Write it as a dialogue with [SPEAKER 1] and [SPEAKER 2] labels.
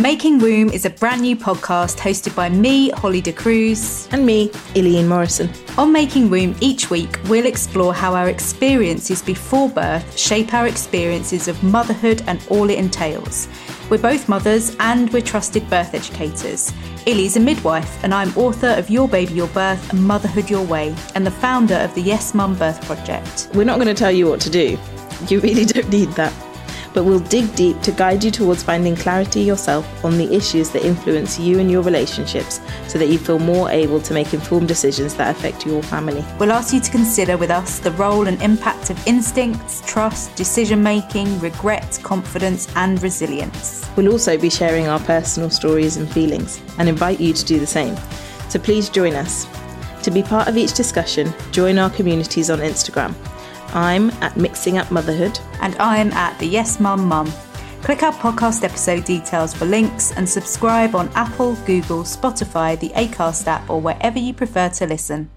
[SPEAKER 1] Making Womb is a brand new podcast hosted by me, Hollie De Cruz.
[SPEAKER 2] And me, Eileen Morrison.
[SPEAKER 1] On Making Womb, each week we'll explore how our experiences before birth shape our experiences of motherhood and all it entails. We're both mothers and we're trusted birth educators. Illy's a midwife, and I'm author of Your Baby, Your Birth and Motherhood Your Way, and the founder of the Yes Mum Birth Project.
[SPEAKER 2] We're not going to tell you what to do. You really don't need that but we'll dig deep to guide you towards finding clarity yourself on the issues that influence you and your relationships so that you feel more able to make informed decisions that affect your family.
[SPEAKER 1] We'll ask you to consider with us the role and impact of instincts, trust, decision making, regret, confidence, and resilience.
[SPEAKER 2] We'll also be sharing our personal stories and feelings and invite you to do the same. So please join us. To be part of each discussion, join our communities on Instagram I'm at Mixing Up Motherhood.
[SPEAKER 1] And I'm at the Yes Mum Mum. Click our podcast episode details for links and subscribe on Apple, Google, Spotify, the Acast app, or wherever you prefer to listen.